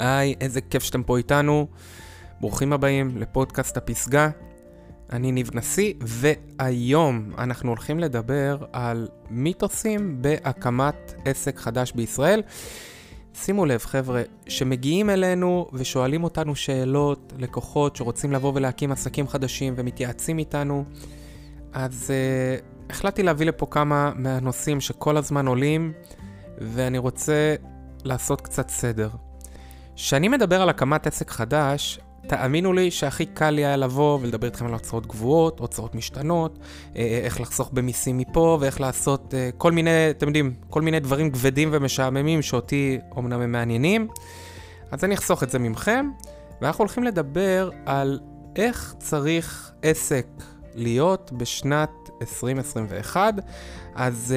היי, איזה כיף שאתם פה איתנו. ברוכים הבאים לפודקאסט הפסגה. אני ניב נשיא, והיום אנחנו הולכים לדבר על מיתוסים בהקמת עסק חדש בישראל. שימו לב, חבר'ה, שמגיעים אלינו ושואלים אותנו שאלות, לקוחות שרוצים לבוא ולהקים עסקים חדשים ומתייעצים איתנו, אז uh, החלטתי להביא לפה כמה מהנושאים שכל הזמן עולים, ואני רוצה לעשות קצת סדר. כשאני מדבר על הקמת עסק חדש, תאמינו לי שהכי קל לי היה לבוא ולדבר איתכם על הוצאות גבוהות, הוצאות משתנות, אה, אה, איך לחסוך במיסים מפה ואיך לעשות אה, כל מיני, אתם יודעים, כל מיני דברים כבדים ומשעממים שאותי אומנם הם מעניינים. אז אני אחסוך את זה ממכם, ואנחנו הולכים לדבר על איך צריך עסק להיות בשנת 2021. אז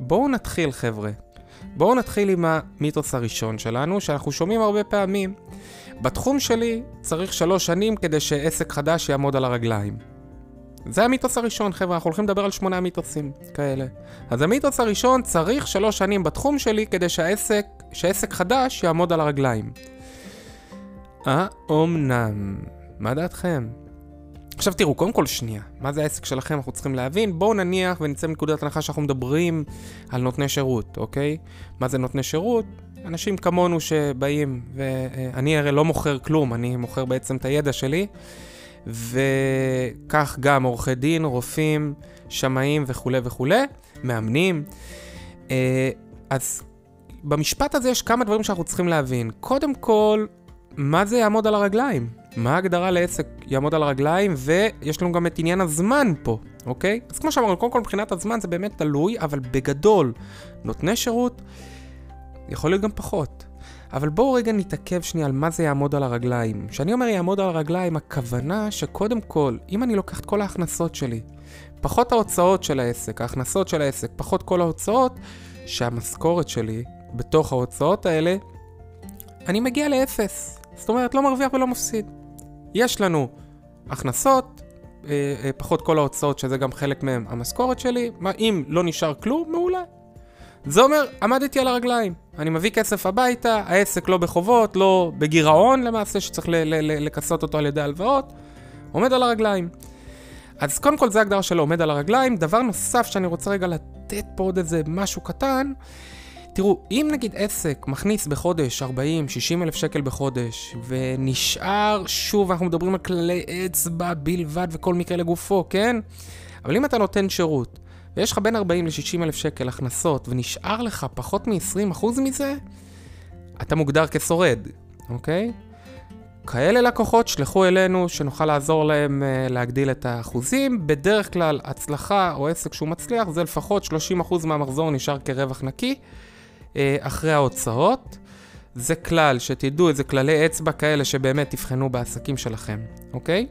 בואו נתחיל, חבר'ה. בואו נתחיל עם המיתוס הראשון שלנו, שאנחנו שומעים הרבה פעמים. בתחום שלי צריך שלוש שנים כדי שעסק חדש יעמוד על הרגליים. זה המיתוס הראשון, חבר'ה, אנחנו הולכים לדבר על שמונה מיתוסים כאלה. אז המיתוס הראשון, צריך שלוש שנים בתחום שלי כדי שהעסק, שעסק חדש יעמוד על הרגליים. האומנם? מה דעתכם? עכשיו תראו, קודם כל שנייה, מה זה העסק שלכם אנחנו צריכים להבין. בואו נניח ונצא מנקודת הנחה שאנחנו מדברים על נותני שירות, אוקיי? מה זה נותני שירות? אנשים כמונו שבאים, ואני הרי לא מוכר כלום, אני מוכר בעצם את הידע שלי, וכך גם עורכי דין, רופאים, שמאים וכולי וכולי, מאמנים. אה, אז במשפט הזה יש כמה דברים שאנחנו צריכים להבין. קודם כל, מה זה יעמוד על הרגליים? מה ההגדרה לעסק יעמוד על הרגליים? ויש לנו גם את עניין הזמן פה, אוקיי? אז כמו שאמרנו, קודם כל מבחינת הזמן זה באמת תלוי, אבל בגדול, נותני שירות, יכול להיות גם פחות. אבל בואו רגע נתעכב שנייה על מה זה יעמוד על הרגליים. כשאני אומר יעמוד על הרגליים, הכוונה שקודם כל, אם אני לוקח את כל ההכנסות שלי, פחות ההוצאות של העסק, ההכנסות של העסק, פחות כל ההוצאות, שהמשכורת שלי בתוך ההוצאות האלה, אני מגיע לאפס. זאת אומרת, לא מרוויח ולא מפסיד. יש לנו הכנסות, אה, אה, פחות כל ההוצאות, שזה גם חלק מהם המשכורת שלי. מה, אם לא נשאר כלום, מעולה. זה אומר, עמדתי על הרגליים. אני מביא כסף הביתה, העסק לא בחובות, לא בגירעון למעשה, שצריך לכסות אותו על ידי הלוואות, עומד על הרגליים. אז קודם כל זה הגדרה שלו, עומד על הרגליים. דבר נוסף שאני רוצה רגע לתת פה עוד איזה משהו קטן, תראו, אם נגיד עסק מכניס בחודש 40-60 אלף שקל בחודש, ונשאר, שוב, אנחנו מדברים על כללי אצבע בלבד וכל מקרה לגופו, כן? אבל אם אתה נותן שירות, ויש לך בין 40 ל-60 אלף שקל הכנסות, ונשאר לך פחות מ-20% מזה, אתה מוגדר כשורד, אוקיי? כאלה לקוחות, שלחו אלינו שנוכל לעזור להם uh, להגדיל את האחוזים. בדרך כלל, הצלחה או עסק שהוא מצליח, זה לפחות 30% מהמחזור נשאר כרווח נקי. אה, אחרי ההוצאות. זה כלל, שתדעו, איזה כללי אצבע כאלה שבאמת תבחנו בעסקים שלכם, אוקיי?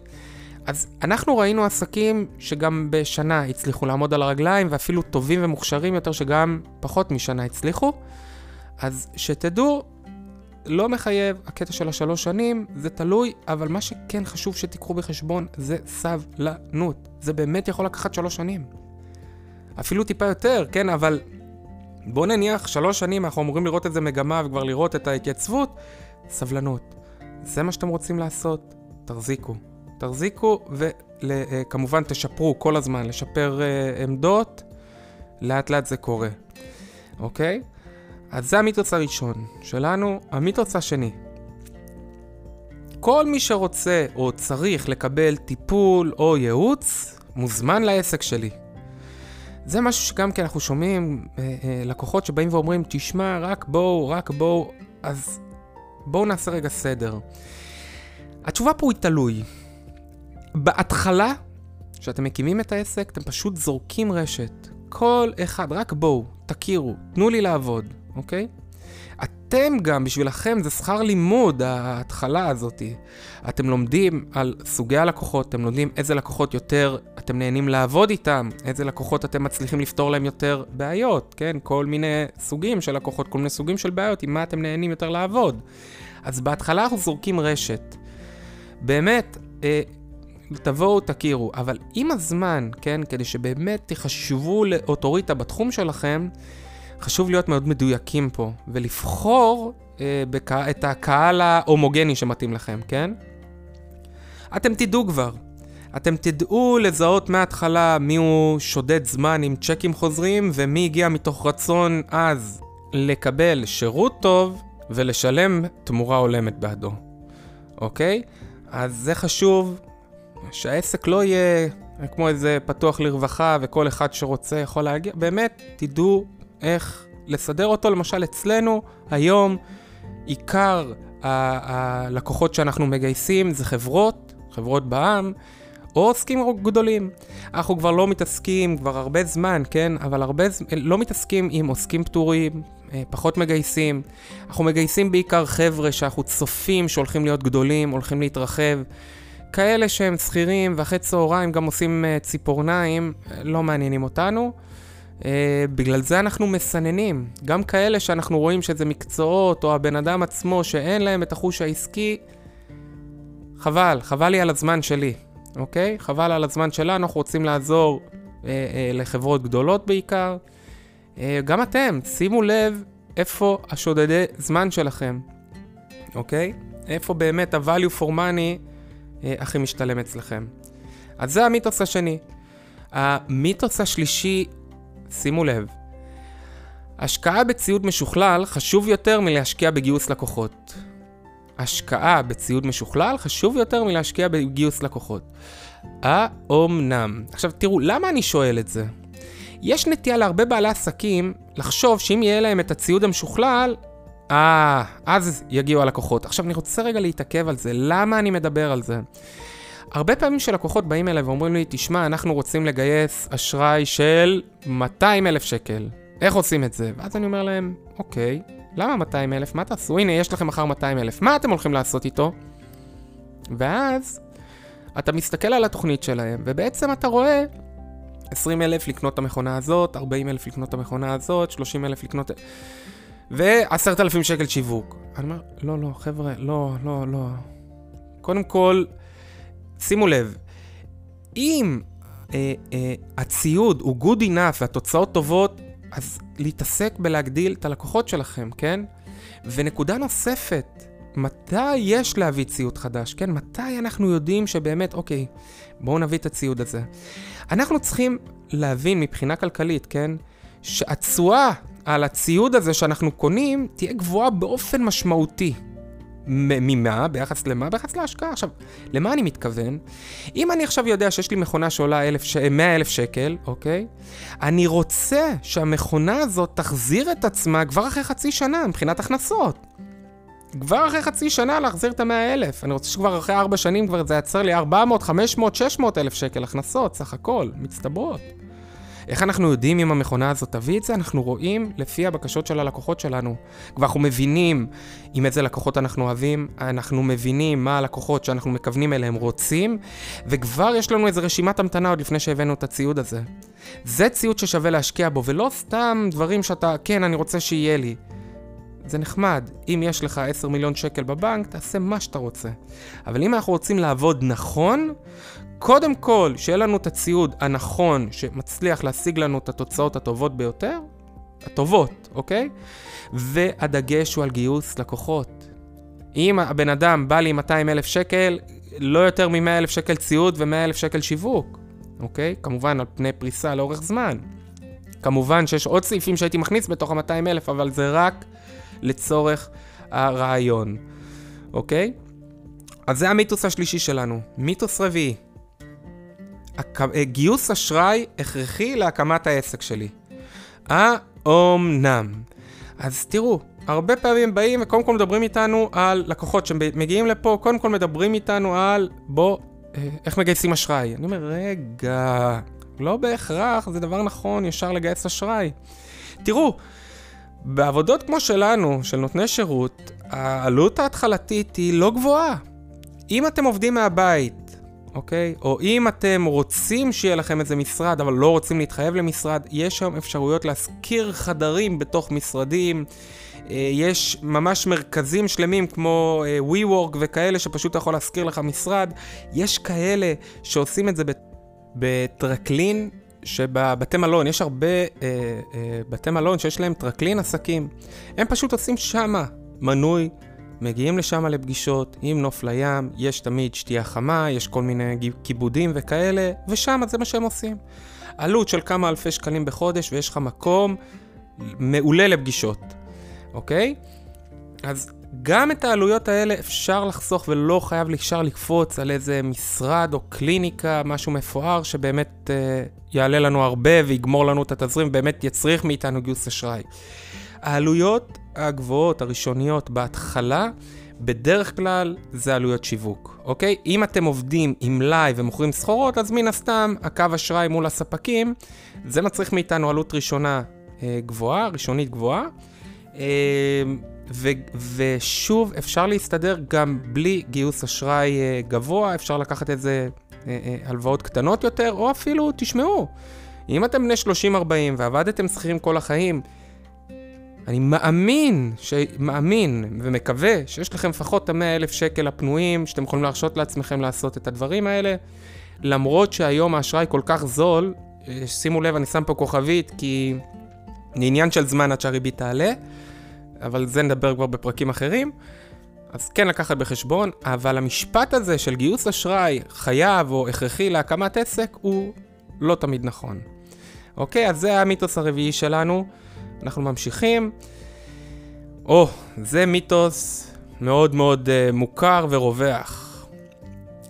אז אנחנו ראינו עסקים שגם בשנה הצליחו לעמוד על הרגליים, ואפילו טובים ומוכשרים יותר שגם פחות משנה הצליחו. אז שתדעו, לא מחייב הקטע של השלוש שנים, זה תלוי, אבל מה שכן חשוב שתיקחו בחשבון זה סבלנות. זה באמת יכול לקחת שלוש שנים. אפילו טיפה יותר, כן, אבל בוא נניח שלוש שנים אנחנו אמורים לראות איזה מגמה וכבר לראות את ההתייצבות, סבלנות. זה מה שאתם רוצים לעשות, תחזיקו. תחזיקו וכמובן תשפרו כל הזמן, לשפר uh, עמדות, לאט לאט זה קורה, אוקיי? אז זה המיתוס הראשון שלנו. המיתוס השני, כל מי שרוצה או צריך לקבל טיפול או ייעוץ, מוזמן לעסק שלי. זה משהו שגם כי אנחנו שומעים אה, אה, לקוחות שבאים ואומרים, תשמע, רק בואו, רק בואו, אז בואו נעשה רגע סדר. התשובה פה היא תלוי. בהתחלה, כשאתם מקימים את העסק, אתם פשוט זורקים רשת. כל אחד, רק בואו, תכירו, תנו לי לעבוד, אוקיי? אתם גם, בשבילכם זה שכר לימוד, ההתחלה הזאת. אתם לומדים על סוגי הלקוחות, אתם לומדים איזה לקוחות יותר אתם נהנים לעבוד איתם, איזה לקוחות אתם מצליחים לפתור להם יותר בעיות, כן? כל מיני סוגים של לקוחות, כל מיני סוגים של בעיות, עם מה אתם נהנים יותר לעבוד. אז בהתחלה אנחנו זורקים רשת. באמת, אה, תבואו, תכירו, אבל עם הזמן, כן, כדי שבאמת תחשבו לאוטוריטה בתחום שלכם, חשוב להיות מאוד מדויקים פה, ולבחור אה, בק... את הקהל ההומוגני שמתאים לכם, כן? אתם תדעו כבר. אתם תדעו לזהות מההתחלה מי הוא שודד זמן עם צ'קים חוזרים ומי הגיע מתוך רצון עז לקבל שירות טוב ולשלם תמורה הולמת בעדו, אוקיי? אז זה חשוב שהעסק לא יהיה כמו איזה פתוח לרווחה וכל אחד שרוצה יכול להגיע, באמת, תדעו איך לסדר אותו. למשל, אצלנו היום עיקר הלקוחות שאנחנו מגייסים זה חברות, חברות בע"מ, או עוסקים גדולים. אנחנו כבר לא מתעסקים, כבר הרבה זמן, כן? אבל הרבה זמן, לא מתעסקים עם עוסקים פטורים, אה, פחות מגייסים. אנחנו מגייסים בעיקר חבר'ה שאנחנו צופים שהולכים להיות גדולים, הולכים להתרחב. כאלה שהם שכירים ואחרי צהריים גם עושים uh, ציפורניים, אה, לא מעניינים אותנו. Uh, בגלל זה אנחנו מסננים. גם כאלה שאנחנו רואים שזה מקצועות, או הבן אדם עצמו שאין להם את החוש העסקי, חבל, חבל לי על הזמן שלי, אוקיי? חבל על הזמן שלנו, אנחנו רוצים לעזור uh, uh, לחברות גדולות בעיקר. Uh, גם אתם, שימו לב איפה השודדי זמן שלכם, אוקיי? איפה באמת ה-value for money אה, הכי משתלם אצלכם. אז זה המיתוס השני. המיתוס השלישי, שימו לב, השקעה בציוד משוכלל חשוב יותר מלהשקיע בגיוס לקוחות. השקעה בציוד משוכלל חשוב יותר מלהשקיע בגיוס לקוחות. האומנם? עכשיו תראו, למה אני שואל את זה? יש נטייה להרבה בעלי עסקים לחשוב שאם יהיה להם את הציוד המשוכלל, אה, אז יגיעו הלקוחות. עכשיו, אני רוצה רגע להתעכב על זה. למה אני מדבר על זה? הרבה פעמים שלקוחות באים אליי ואומרים לי, תשמע, אנחנו רוצים לגייס אשראי של 200 אלף שקל. איך עושים את זה? ואז אני אומר להם, אוקיי, למה 200 אלף? מה תעשו? הנה, יש לכם מחר 200 אלף. מה אתם הולכים לעשות איתו? ואז אתה מסתכל על התוכנית שלהם, ובעצם אתה רואה 20 אלף לקנות את המכונה הזאת, 40 אלף לקנות את המכונה הזאת, 30 אלף לקנות... ועשרת אלפים שקל שיווק. אני אומר, לא, לא, חבר'ה, לא, לא, לא. קודם כל, שימו לב, אם אה, אה, הציוד הוא good enough והתוצאות טובות, אז להתעסק בלהגדיל את הלקוחות שלכם, כן? ונקודה נוספת, מתי יש להביא ציוד חדש, כן? מתי אנחנו יודעים שבאמת, אוקיי, בואו נביא את הציוד הזה. אנחנו צריכים להבין מבחינה כלכלית, כן? שהתשואה על הציוד הזה שאנחנו קונים תהיה גבוהה באופן משמעותי. ממה? ביחס למה? ביחס להשקעה. עכשיו, למה אני מתכוון? אם אני עכשיו יודע שיש לי מכונה שעולה 100 אלף שקל, אוקיי? אני רוצה שהמכונה הזאת תחזיר את עצמה כבר אחרי חצי שנה מבחינת הכנסות. כבר אחרי חצי שנה להחזיר את המאה אלף. אני רוצה שכבר אחרי ארבע שנים כבר זה ייצר לי 400, 500, 600 אלף שקל הכנסות, סך הכל, מצטברות. איך אנחנו יודעים אם המכונה הזאת תביא את זה? אנחנו רואים לפי הבקשות של הלקוחות שלנו. כבר אנחנו מבינים עם איזה לקוחות אנחנו אוהבים, אנחנו מבינים מה הלקוחות שאנחנו מכוונים אליהם רוצים, וכבר יש לנו איזה רשימת המתנה עוד לפני שהבאנו את הציוד הזה. זה ציוד ששווה להשקיע בו, ולא סתם דברים שאתה, כן, אני רוצה שיהיה לי. זה נחמד, אם יש לך 10 מיליון שקל בבנק, תעשה מה שאתה רוצה. אבל אם אנחנו רוצים לעבוד נכון, קודם כל, שיהיה לנו את הציוד הנכון שמצליח להשיג לנו את התוצאות הטובות ביותר, הטובות, אוקיי? והדגש הוא על גיוס לקוחות. אם הבן אדם בא לי 200 אלף שקל, לא יותר מ-100 אלף שקל ציוד ו-100 אלף שקל שיווק, אוקיי? כמובן על פני פריסה לאורך זמן. כמובן שיש עוד סעיפים שהייתי מכניס בתוך ה-200 אלף, אבל זה רק לצורך הרעיון, אוקיי? אז זה המיתוס השלישי שלנו. מיתוס רביעי, גיוס אשראי הכרחי להקמת העסק שלי. האומנם? אז תראו, הרבה פעמים באים וקודם כל מדברים איתנו על לקוחות שמגיעים לפה, קודם כל מדברים איתנו על בוא, אה, איך מגייסים אשראי. אני אומר, רגע, לא בהכרח, זה דבר נכון ישר לגייס אשראי. תראו, בעבודות כמו שלנו, של נותני שירות, העלות ההתחלתית היא לא גבוהה. אם אתם עובדים מהבית, אוקיי? או אם אתם רוצים שיהיה לכם איזה משרד, אבל לא רוצים להתחייב למשרד, יש שם אפשרויות להשכיר חדרים בתוך משרדים. אה, יש ממש מרכזים שלמים כמו אה, WeWork וכאלה שפשוט יכול להשכיר לך משרד. יש כאלה שעושים את זה בטרקלין שבבתי מלון, יש הרבה אה, אה, בתי מלון שיש להם טרקלין עסקים. הם פשוט עושים שמה מנוי, מגיעים לשם לפגישות עם נוף לים, יש תמיד שתייה חמה, יש כל מיני כיבודים וכאלה, ושם זה מה שהם עושים. עלות של כמה אלפי שקלים בחודש, ויש לך מקום מעולה לפגישות, אוקיי? אז גם את העלויות האלה אפשר לחסוך ולא חייב ישר לקפוץ על איזה משרד או קליניקה, משהו מפואר שבאמת אה, יעלה לנו הרבה ויגמור לנו את התזרים, באמת יצריך מאיתנו גיוס אשראי. העלויות הגבוהות, הראשוניות, בהתחלה, בדרך כלל זה עלויות שיווק, אוקיי? אם אתם עובדים עם מלאי ומוכרים סחורות, אז מן הסתם הקו אשראי מול הספקים, זה מצריך מאיתנו עלות ראשונה אה, גבוהה, ראשונית גבוהה. אה, ו- ושוב, אפשר להסתדר גם בלי גיוס אשראי אה, גבוה, אפשר לקחת איזה אה, אה, הלוואות קטנות יותר, או אפילו, תשמעו, אם אתם בני 30-40 ועבדתם שכירים כל החיים, אני מאמין, ש... מאמין ומקווה שיש לכם לפחות את המאה אלף שקל הפנויים, שאתם יכולים להרשות לעצמכם לעשות את הדברים האלה. למרות שהיום האשראי כל כך זול, שימו לב, אני שם פה כוכבית, כי זה עניין של זמן עד שהריבית תעלה. אבל זה נדבר כבר בפרקים אחרים. אז כן לקחת בחשבון, אבל המשפט הזה של גיוס אשראי חייב או הכרחי להקמת עסק הוא לא תמיד נכון. אוקיי, אז זה המיתוס הרביעי שלנו. אנחנו ממשיכים. או, זה מיתוס מאוד מאוד uh, מוכר ורווח.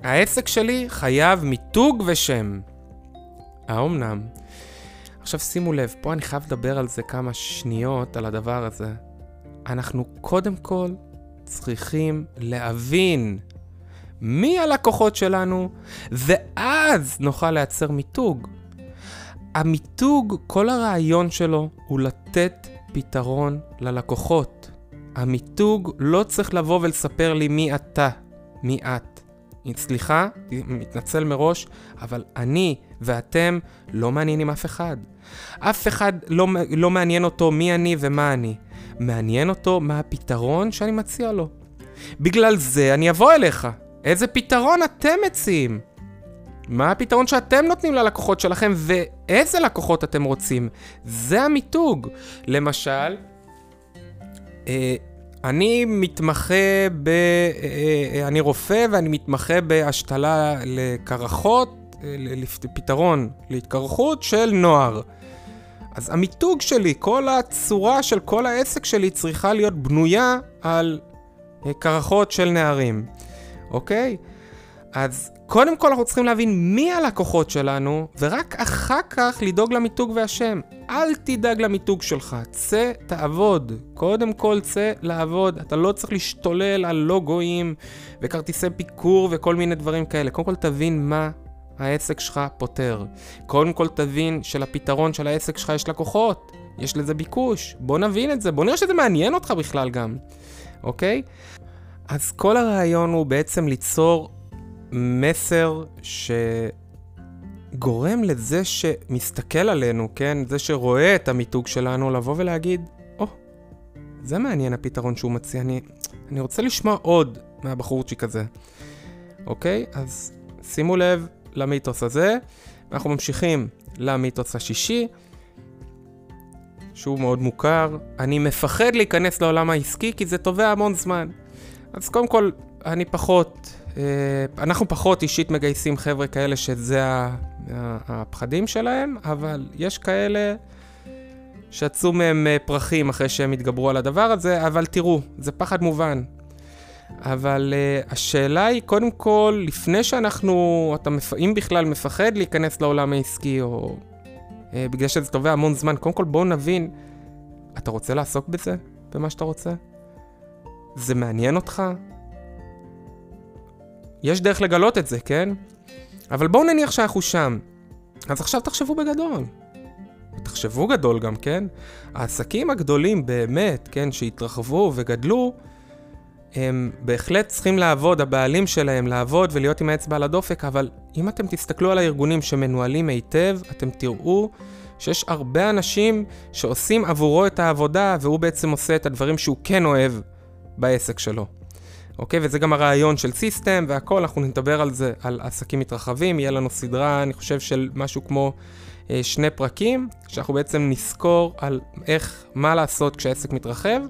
העסק שלי חייב מיתוג ושם. האומנם? עכשיו שימו לב, פה אני חייב לדבר על זה כמה שניות, על הדבר הזה. אנחנו קודם כל צריכים להבין מי הלקוחות שלנו, ואז נוכל לייצר מיתוג. המיתוג, כל הרעיון שלו הוא לתת פתרון ללקוחות. המיתוג לא צריך לבוא ולספר לי מי אתה, מי את. סליחה, מתנצל מראש, אבל אני ואתם לא מעניינים אף אחד. אף אחד לא, לא מעניין אותו מי אני ומה אני. מעניין אותו מה הפתרון שאני מציע לו. בגלל זה אני אבוא אליך. איזה פתרון אתם מציעים? מה הפתרון שאתם נותנים ללקוחות שלכם ואיזה לקוחות אתם רוצים? זה המיתוג. למשל, אה, אני מתמחה ב... אה, אה, אני רופא ואני מתמחה בהשתלה לקרחות, לפתרון להתקרחות של נוער. אז המיתוג שלי, כל הצורה של כל העסק שלי צריכה להיות בנויה על קרחות של נערים, אוקיי? אז קודם כל אנחנו צריכים להבין מי הלקוחות שלנו, ורק אחר כך לדאוג למיתוג והשם. אל תדאג למיתוג שלך, צא, תעבוד. קודם כל צא לעבוד. אתה לא צריך להשתולל על לוגויים וכרטיסי ביקור וכל מיני דברים כאלה. קודם כל תבין מה העסק שלך פותר. קודם כל תבין שלפתרון של העסק שלך יש לקוחות, יש לזה ביקוש. בוא נבין את זה, בוא נראה שזה מעניין אותך בכלל גם, אוקיי? אז כל הרעיון הוא בעצם ליצור מסר שגורם לזה שמסתכל עלינו, כן? זה שרואה את המיתוג שלנו, לבוא ולהגיד, או, oh, זה מעניין הפתרון שהוא מציע, אני, אני רוצה לשמוע עוד מהבחורצ'יק הזה, אוקיי? אז שימו לב למיתוס הזה. אנחנו ממשיכים למיתוס השישי, שהוא מאוד מוכר. אני מפחד להיכנס לעולם העסקי כי זה תובע המון זמן. אז קודם כל, אני פחות, אנחנו פחות אישית מגייסים חבר'ה כאלה שזה הפחדים שלהם, אבל יש כאלה שיצאו מהם אה, פרחים אחרי שהם התגברו על הדבר הזה, אבל תראו, זה פחד מובן. אבל uh, השאלה היא, קודם כל, לפני שאנחנו, אתה מפ... אם בכלל מפחד להיכנס לעולם העסקי, או uh, בגלל שזה תובע המון זמן, קודם כל בואו נבין, אתה רוצה לעסוק בזה? במה שאתה רוצה? זה מעניין אותך? יש דרך לגלות את זה, כן? אבל בואו נניח שאנחנו שם. אז עכשיו תחשבו בגדול. תחשבו גדול גם, כן? העסקים הגדולים באמת, כן, שהתרחבו וגדלו, הם בהחלט צריכים לעבוד, הבעלים שלהם, לעבוד ולהיות עם האצבע על הדופק, אבל אם אתם תסתכלו על הארגונים שמנוהלים היטב, אתם תראו שיש הרבה אנשים שעושים עבורו את העבודה, והוא בעצם עושה את הדברים שהוא כן אוהב בעסק שלו. אוקיי? וזה גם הרעיון של סיסטם והכל, אנחנו נדבר על זה, על עסקים מתרחבים, יהיה לנו סדרה, אני חושב, של משהו כמו אה, שני פרקים, שאנחנו בעצם נזכור על איך, מה לעשות כשהעסק מתרחב.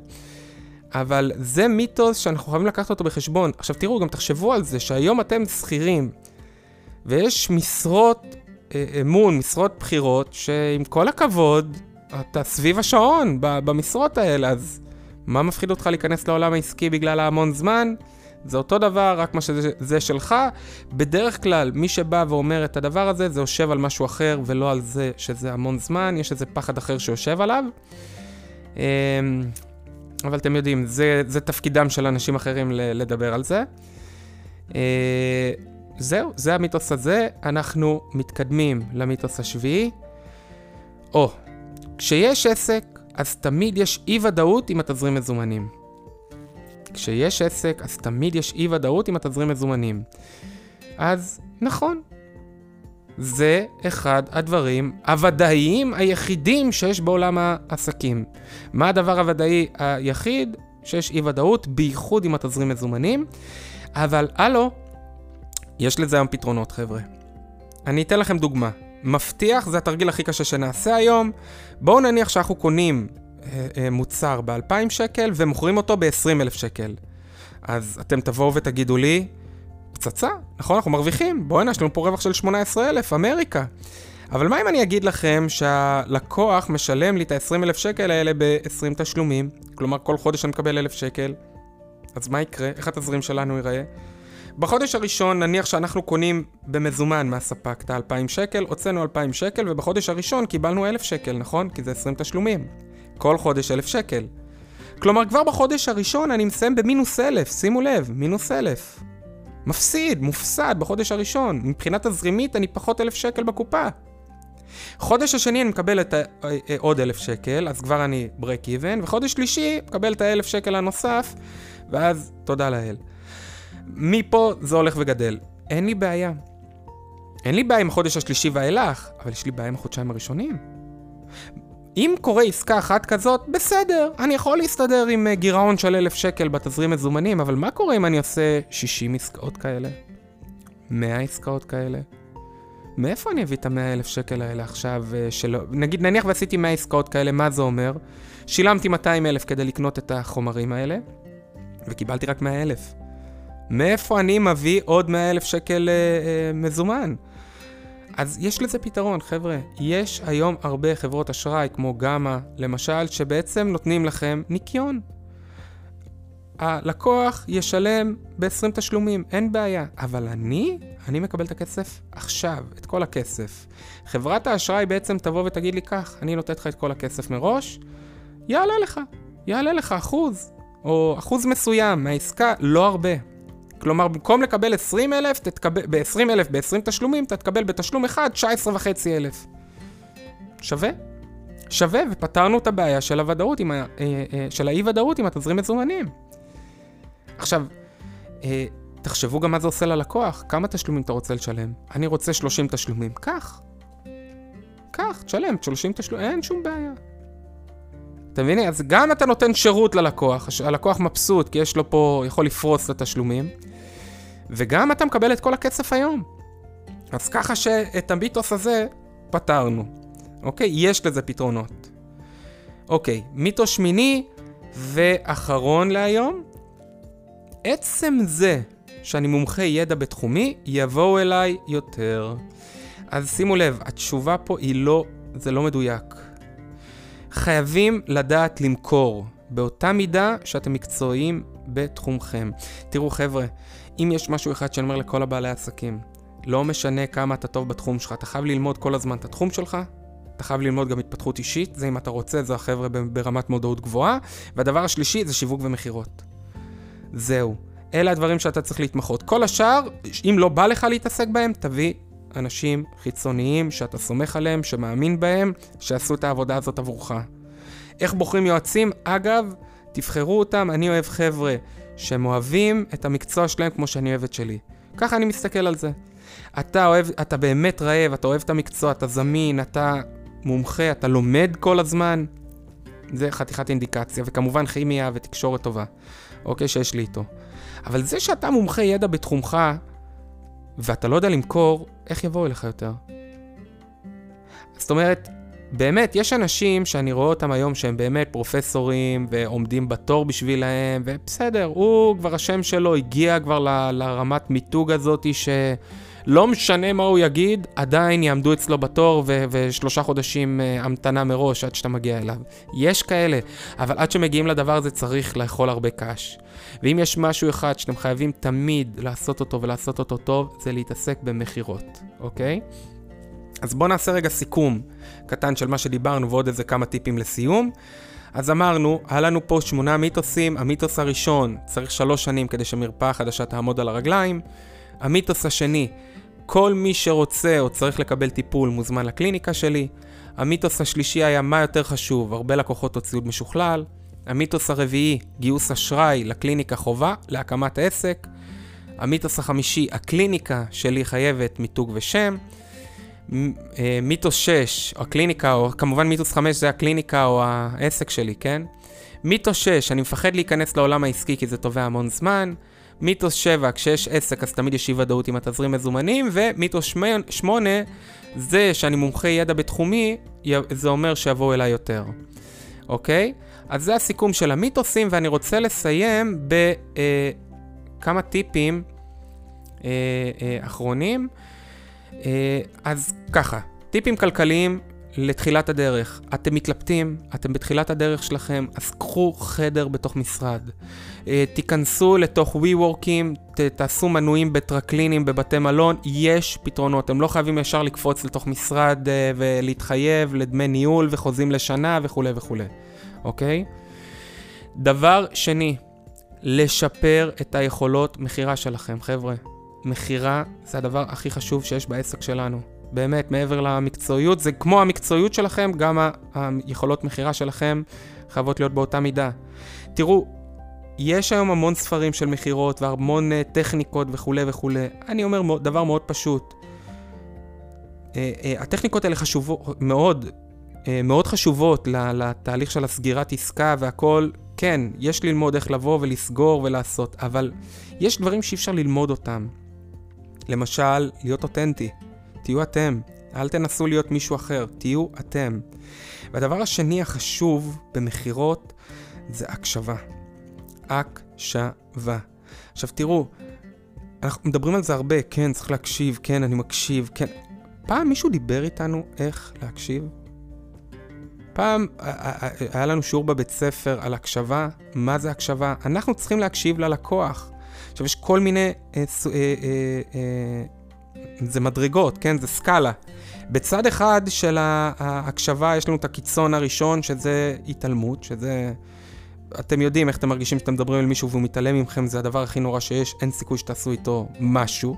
אבל זה מיתוס שאנחנו חייבים לקחת אותו בחשבון. עכשיו תראו, גם תחשבו על זה שהיום אתם שכירים, ויש משרות אה, אמון, משרות בחירות, שעם כל הכבוד, אתה סביב השעון במשרות האלה, אז מה מפחיד אותך להיכנס לעולם העסקי בגלל ההמון זמן? זה אותו דבר, רק מה שזה שלך. בדרך כלל, מי שבא ואומר את הדבר הזה, זה יושב על משהו אחר ולא על זה שזה המון זמן, יש איזה פחד אחר שיושב עליו. אמ, אבל אתם יודעים, זה, זה תפקידם של אנשים אחרים לדבר על זה. אה, זהו, זה המיתוס הזה. אנחנו מתקדמים למיתוס השביעי. או, כשיש עסק, אז תמיד יש אי-ודאות עם התזרים מזומנים. כשיש עסק, אז תמיד יש אי-ודאות עם התזרים מזומנים. אז נכון, זה אחד הדברים הוודאיים היחידים שיש בעולם העסקים. מה הדבר הוודאי היחיד? שיש אי-ודאות, בייחוד עם התזרים מזומנים. אבל הלו, יש לזה היום פתרונות, חבר'ה. אני אתן לכם דוגמה. מבטיח, זה התרגיל הכי קשה שנעשה היום. בואו נניח שאנחנו קונים אה, אה, מוצר ב-2,000 שקל ומוכרים אותו ב-20,000 שקל. אז אתם תבואו ותגידו לי, פצצה, נכון? אנחנו מרוויחים, בוא'נה, יש לנו פה רווח של 18,000, אמריקה. אבל מה אם אני אגיד לכם שהלקוח משלם לי את ה-20,000 שקל האלה ב-20 תשלומים? כלומר, כל חודש אני מקבל 1,000 שקל. אז מה יקרה? איך התזרים שלנו ייראה? בחודש הראשון, נניח שאנחנו קונים במזומן מהספק את ה-2,000 שקל, הוצאנו 2,000 שקל, ובחודש הראשון קיבלנו 1,000 שקל, נכון? כי זה 20 תשלומים. כל חודש 1,000 שקל. כלומר, כבר בחודש הראשון אני מסיים במינוס 1,000, שימו לב, מינוס 1,000. מפסיד, מופסד בחודש הראשון. מבחינה תזרימית אני פחות 1,000 שקל בקופה. חודש השני אני מקבל את ה, אה, עוד 1,000 שקל, אז כבר אני break even, וחודש שלישי מקבל את ה-1,000 שקל הנוסף, ואז תודה לאל. מפה זה הולך וגדל. אין לי בעיה. אין לי בעיה עם החודש השלישי ואילך, אבל יש לי בעיה עם החודשיים הראשונים. אם קורה עסקה אחת כזאת, בסדר, אני יכול להסתדר עם אה, גירעון של אלף שקל בתזרים מזומנים, אבל מה קורה אם אני עושה 60 עסקאות כאלה? 100 עסקאות כאלה? מאיפה אני אביא את המאה אלף שקל האלה עכשיו אה, שלא... נגיד, נניח ועשיתי 100 עסקאות כאלה, מה זה אומר? שילמתי 200 אלף כדי לקנות את החומרים האלה, וקיבלתי רק 100 אלף. מאיפה אני מביא עוד 100 אלף שקל אה, אה, מזומן? אז יש לזה פתרון, חבר'ה. יש היום הרבה חברות אשראי, כמו גמא, למשל, שבעצם נותנים לכם ניקיון. הלקוח ישלם ב-20 תשלומים, אין בעיה. אבל אני, אני מקבל את הכסף עכשיו, את כל הכסף. חברת האשראי בעצם תבוא ותגיד לי כך, אני נותנת לך את כל הכסף מראש, יעלה לך, יעלה לך אחוז, או אחוז מסוים מהעסקה, לא הרבה. כלומר, במקום לקבל 20 אלף, ב-20 אלף ב-20 תשלומים, אתה תקבל בתשלום אחד 19 וחצי אלף. שווה? שווה, ופתרנו את הבעיה של הוודאות, עם ה, אה, אה, של האי-ודאות עם התזרים מזומנים. עכשיו, אה, תחשבו גם מה זה עושה ללקוח, כמה תשלומים אתה רוצה לשלם? אני רוצה 30 תשלומים. קח. קח, תשלם 30 תשלומים, אין שום בעיה. אתה מבין? אז גם אתה נותן שירות ללקוח, הלקוח מבסוט כי יש לו פה, יכול לפרוס את התשלומים, וגם אתה מקבל את כל הכסף היום. אז ככה שאת המיתוס הזה פתרנו. אוקיי? יש לזה פתרונות. אוקיי, מיתוס שמיני ואחרון להיום. עצם זה שאני מומחה ידע בתחומי, יבואו אליי יותר. אז שימו לב, התשובה פה היא לא, זה לא מדויק. חייבים לדעת למכור באותה מידה שאתם מקצועיים בתחומכם. תראו חבר'ה, אם יש משהו אחד שאני אומר לכל הבעלי העסקים, לא משנה כמה אתה טוב בתחום שלך, אתה חייב ללמוד כל הזמן את התחום שלך, אתה חייב ללמוד גם התפתחות אישית, זה אם אתה רוצה, זה החבר'ה ברמת מודעות גבוהה, והדבר השלישי זה שיווק ומכירות. זהו. אלה הדברים שאתה צריך להתמחות. כל השאר, אם לא בא לך להתעסק בהם, תביא אנשים חיצוניים שאתה סומך עליהם, שמאמין בהם, שעשו את העבודה הזאת עבורך. איך בוחרים יועצים? אגב, תבחרו אותם, אני אוהב חבר'ה שהם אוהבים את המקצוע שלהם כמו שאני אוהב את שלי. ככה אני מסתכל על זה. אתה אוהב, אתה באמת רעב, אתה אוהב את המקצוע, אתה זמין, אתה מומחה, אתה לומד כל הזמן. זה חתיכת אינדיקציה, וכמובן כימיה ותקשורת טובה, אוקיי, שיש לי איתו. אבל זה שאתה מומחה ידע בתחומך, ואתה לא יודע למכור, איך יבואו אליך יותר? זאת אומרת, באמת, יש אנשים שאני רואה אותם היום שהם באמת פרופסורים ועומדים בתור בשבילהם, ובסדר, הוא כבר השם שלו הגיע כבר ל, לרמת מיתוג הזאתי שלא משנה מה הוא יגיד, עדיין יעמדו אצלו בתור ו- ושלושה חודשים uh, המתנה מראש עד שאתה מגיע אליו. יש כאלה, אבל עד שמגיעים לדבר הזה צריך לאכול הרבה קש. ואם יש משהו אחד שאתם חייבים תמיד לעשות אותו ולעשות אותו טוב, זה להתעסק במכירות, אוקיי? אז בואו נעשה רגע סיכום קטן של מה שדיברנו ועוד איזה כמה טיפים לסיום. אז אמרנו, היה לנו פה שמונה מיתוסים, המיתוס הראשון, צריך שלוש שנים כדי שמרפאה חדשה תעמוד על הרגליים. המיתוס השני, כל מי שרוצה או צריך לקבל טיפול מוזמן לקליניקה שלי. המיתוס השלישי היה מה יותר חשוב, הרבה לקוחות או ציוד משוכלל. המיתוס הרביעי, גיוס אשראי לקליניקה חובה להקמת עסק. המיתוס החמישי, הקליניקה שלי חייבת מיתוג ושם. אה, מיתוס 6, או הקליניקה, או כמובן מיתוס 5 זה הקליניקה או העסק שלי, כן? מיתוס 6, אני מפחד להיכנס לעולם העסקי כי זה תובע המון זמן. מיתוס 7, כשיש עסק אז תמיד יש אי ודאות עם התזרים מזומנים. ומיתוס 8, זה שאני מומחה ידע בתחומי, זה אומר שיבואו אליי יותר. אוקיי? אז זה הסיכום של המיתוסים, ואני רוצה לסיים בכמה אה, טיפים אה, אה, אחרונים. אה, אז ככה, טיפים כלכליים לתחילת הדרך. אתם מתלבטים, אתם בתחילת הדרך שלכם, אז קחו חדר בתוך משרד. אה, תיכנסו לתוך WeWorkים, תעשו מנויים בטרקלינים, בבתי מלון, יש פתרונות. אתם לא חייבים ישר לקפוץ לתוך משרד אה, ולהתחייב לדמי ניהול וחוזים לשנה וכולי וכולי, אוקיי? דבר שני, לשפר את היכולות מכירה שלכם, חבר'ה. מכירה זה הדבר הכי חשוב שיש בעסק שלנו. באמת, מעבר למקצועיות, זה כמו המקצועיות שלכם, גם היכולות מכירה שלכם חייבות להיות באותה מידה. תראו, יש היום המון ספרים של מכירות והמון uh, טכניקות וכולי וכולי. אני אומר דבר מאוד פשוט. Uh, uh, הטכניקות האלה חשובות מאוד, מאוד חשובות לתהליך של הסגירת עסקה והכל. כן, יש ללמוד איך לבוא ולסגור ולעשות, אבל יש דברים שאי אפשר ללמוד אותם. למשל, להיות אותנטי. תהיו אתם. אל תנסו להיות מישהו אחר, תהיו אתם. והדבר השני החשוב במכירות זה הקשבה. הקשבה. עכשיו תראו, אנחנו מדברים על זה הרבה, כן, צריך להקשיב, כן, אני מקשיב, כן. פעם מישהו דיבר איתנו איך להקשיב? פעם היה לנו שיעור בבית ספר על הקשבה, מה זה הקשבה? אנחנו צריכים להקשיב ללקוח. עכשיו, יש כל מיני... אה, אה, אה, אה, זה מדרגות, כן? זה סקאלה. בצד אחד של ההקשבה יש לנו את הקיצון הראשון, שזה התעלמות, שזה... אתם יודעים איך אתם מרגישים שאתם מדברים על מישהו והוא מתעלם מכם, זה הדבר הכי נורא שיש, אין סיכוי שתעשו איתו משהו.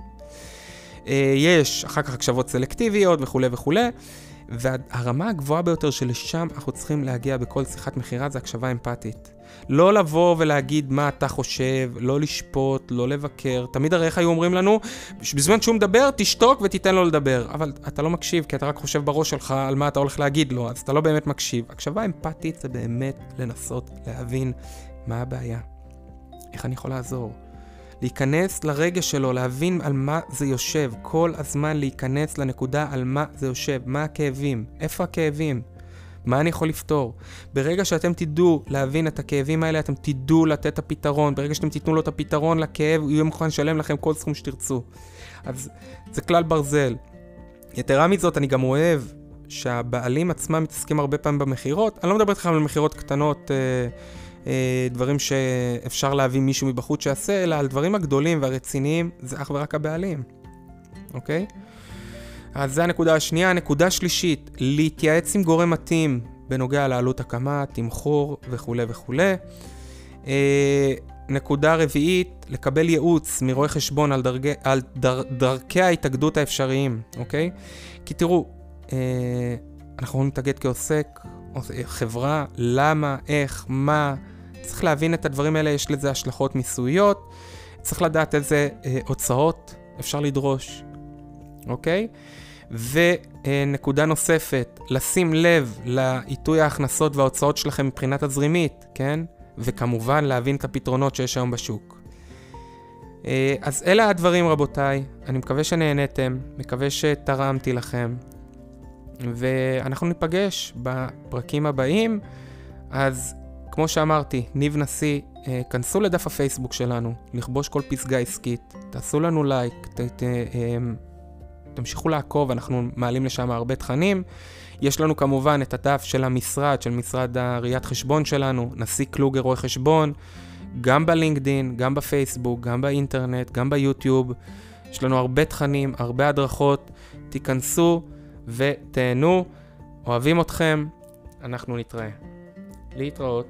אה, יש אחר כך הקשבות סלקטיביות וכולי וכולי. והרמה הגבוהה ביותר שלשם אנחנו צריכים להגיע בכל שיחת מכירה זה הקשבה אמפתית. לא לבוא ולהגיד מה אתה חושב, לא לשפוט, לא לבקר. תמיד הרי איך היו אומרים לנו, בזמן שהוא מדבר, תשתוק ותיתן לו לדבר. אבל אתה לא מקשיב, כי אתה רק חושב בראש שלך על מה אתה הולך להגיד לו, אז אתה לא באמת מקשיב. הקשבה אמפתית זה באמת לנסות להבין מה הבעיה, איך אני יכול לעזור. להיכנס לרגש שלו, להבין על מה זה יושב, כל הזמן להיכנס לנקודה על מה זה יושב, מה הכאבים, איפה הכאבים, מה אני יכול לפתור. ברגע שאתם תדעו להבין את הכאבים האלה, אתם תדעו לתת את הפתרון. ברגע שאתם תיתנו לו את הפתרון לכאב, הוא יהיה מוכן לשלם לכם כל סכום שתרצו. אז זה כלל ברזל. יתרה מזאת, אני גם אוהב שהבעלים עצמם מתעסקים הרבה פעמים במכירות. אני לא מדבר איתכם על מכירות קטנות, אה, דברים שאפשר להביא מישהו מבחוץ שיעשה, אלא על דברים הגדולים והרציניים, זה אך ורק הבעלים, אוקיי? אז זה הנקודה השנייה. הנקודה השלישית, להתייעץ עם גורם מתאים בנוגע לעלות הקמה, תמחור וכולי וכולי. אה, נקודה רביעית, לקבל ייעוץ מרואה חשבון על, דרגי, על דר, דרכי ההתאגדות האפשריים, אוקיי? כי תראו, אה, אנחנו יכולים להתאגד כעוסק, חברה, למה, איך, מה, צריך להבין את הדברים האלה, יש לזה השלכות מיסויות, צריך לדעת איזה אה, הוצאות אפשר לדרוש, אוקיי? ונקודה נוספת, לשים לב לעיתוי ההכנסות וההוצאות שלכם מבחינה תזרימית, כן? וכמובן להבין את הפתרונות שיש היום בשוק. אה, אז אלה הדברים רבותיי, אני מקווה שנהנתם, מקווה שתרמתי לכם. ואנחנו ניפגש בפרקים הבאים. אז כמו שאמרתי, ניב נשיא, אה, כנסו לדף הפייסבוק שלנו, לכבוש כל פסגה עסקית, תעשו לנו לייק, ת, ת, אה, תמשיכו לעקוב, אנחנו מעלים לשם הרבה תכנים. יש לנו כמובן את הדף של המשרד, של משרד הראיית חשבון שלנו, נשיא קלוגר רואה חשבון, גם בלינקדין, גם בפייסבוק, גם באינטרנט, גם ביוטיוב. יש לנו הרבה תכנים, הרבה הדרכות, תיכנסו ותהנו. אוהבים אתכם, אנחנו נתראה. להתראות.